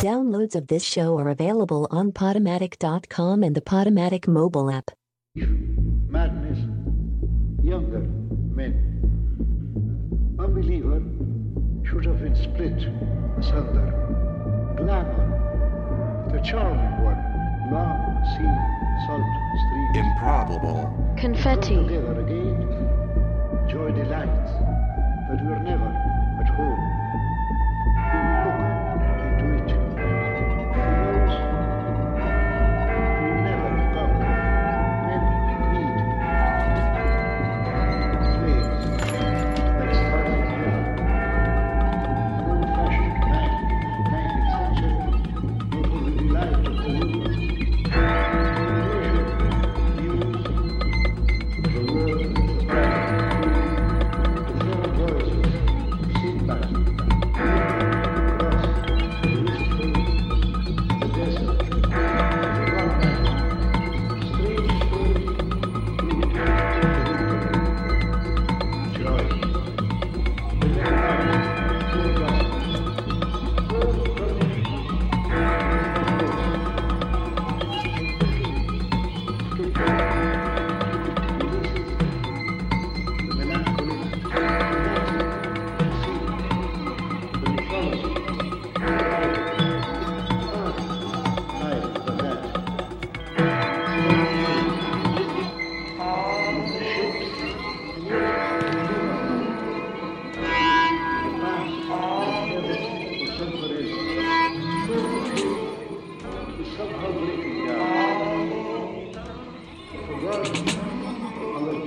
Downloads of this show are available on Podomatic.com and the Podomatic mobile app. Madness, younger men. Unbeliever should have been split asunder. Glamour, the charming one, long sea, salt streams. Improbable. Confetti. Together again, joy delights, but we're never.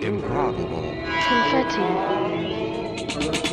Improbable. Confetti.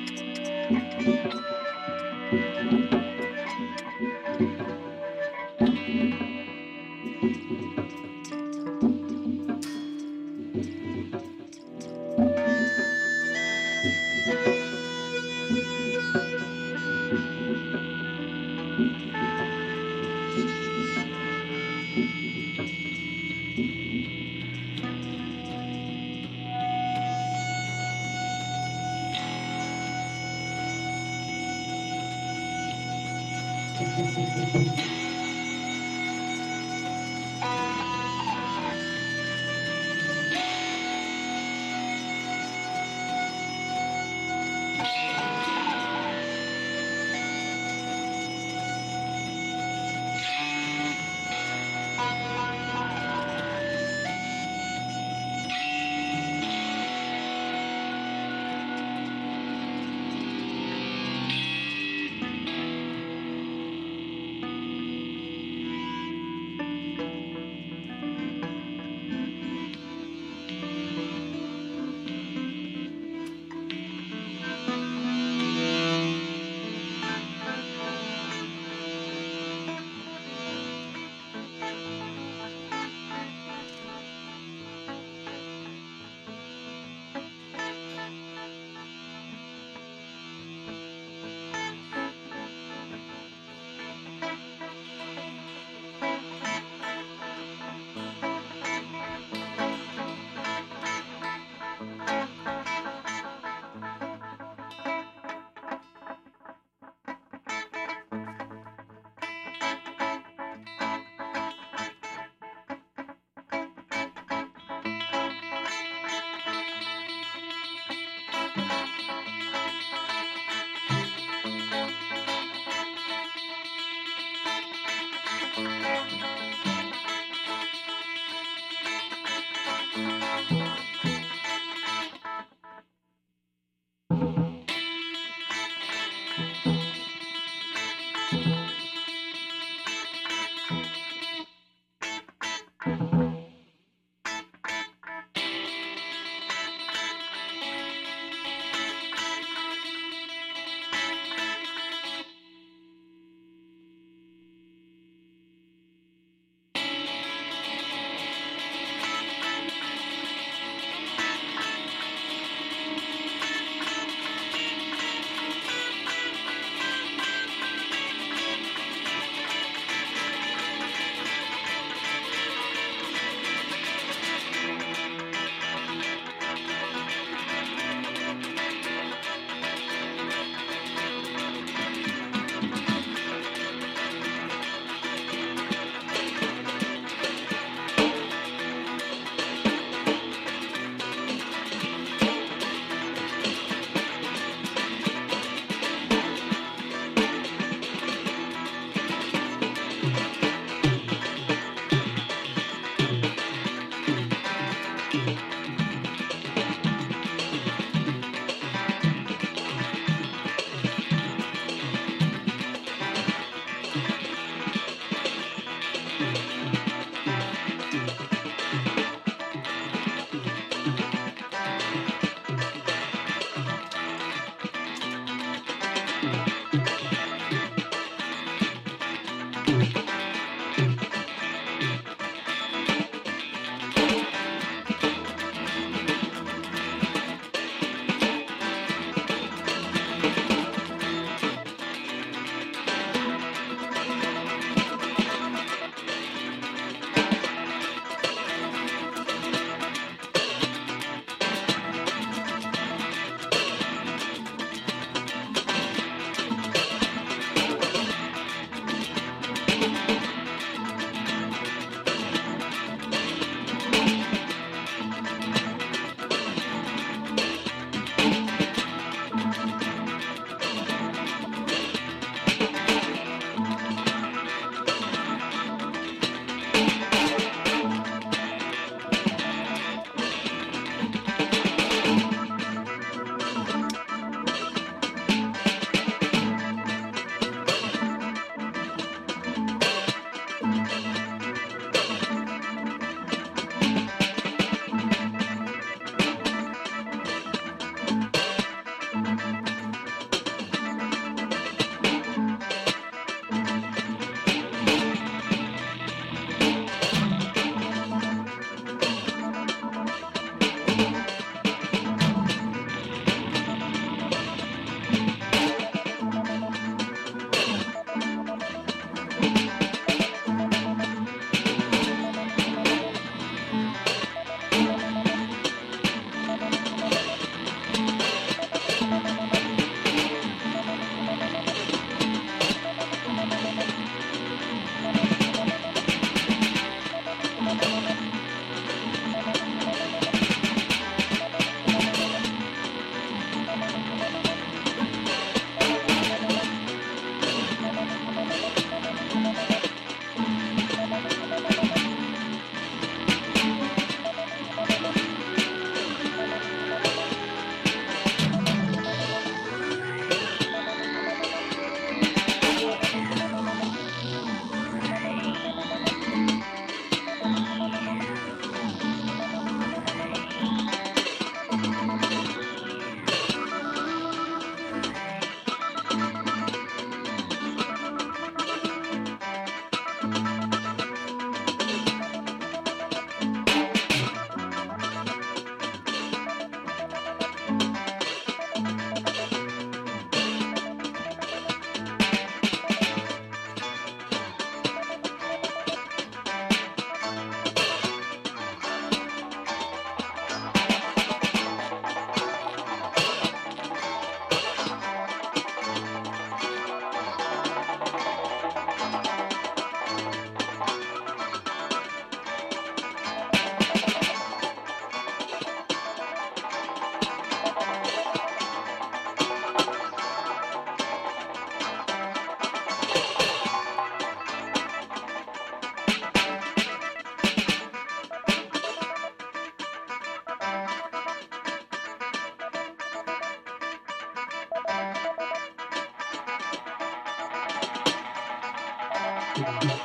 Thank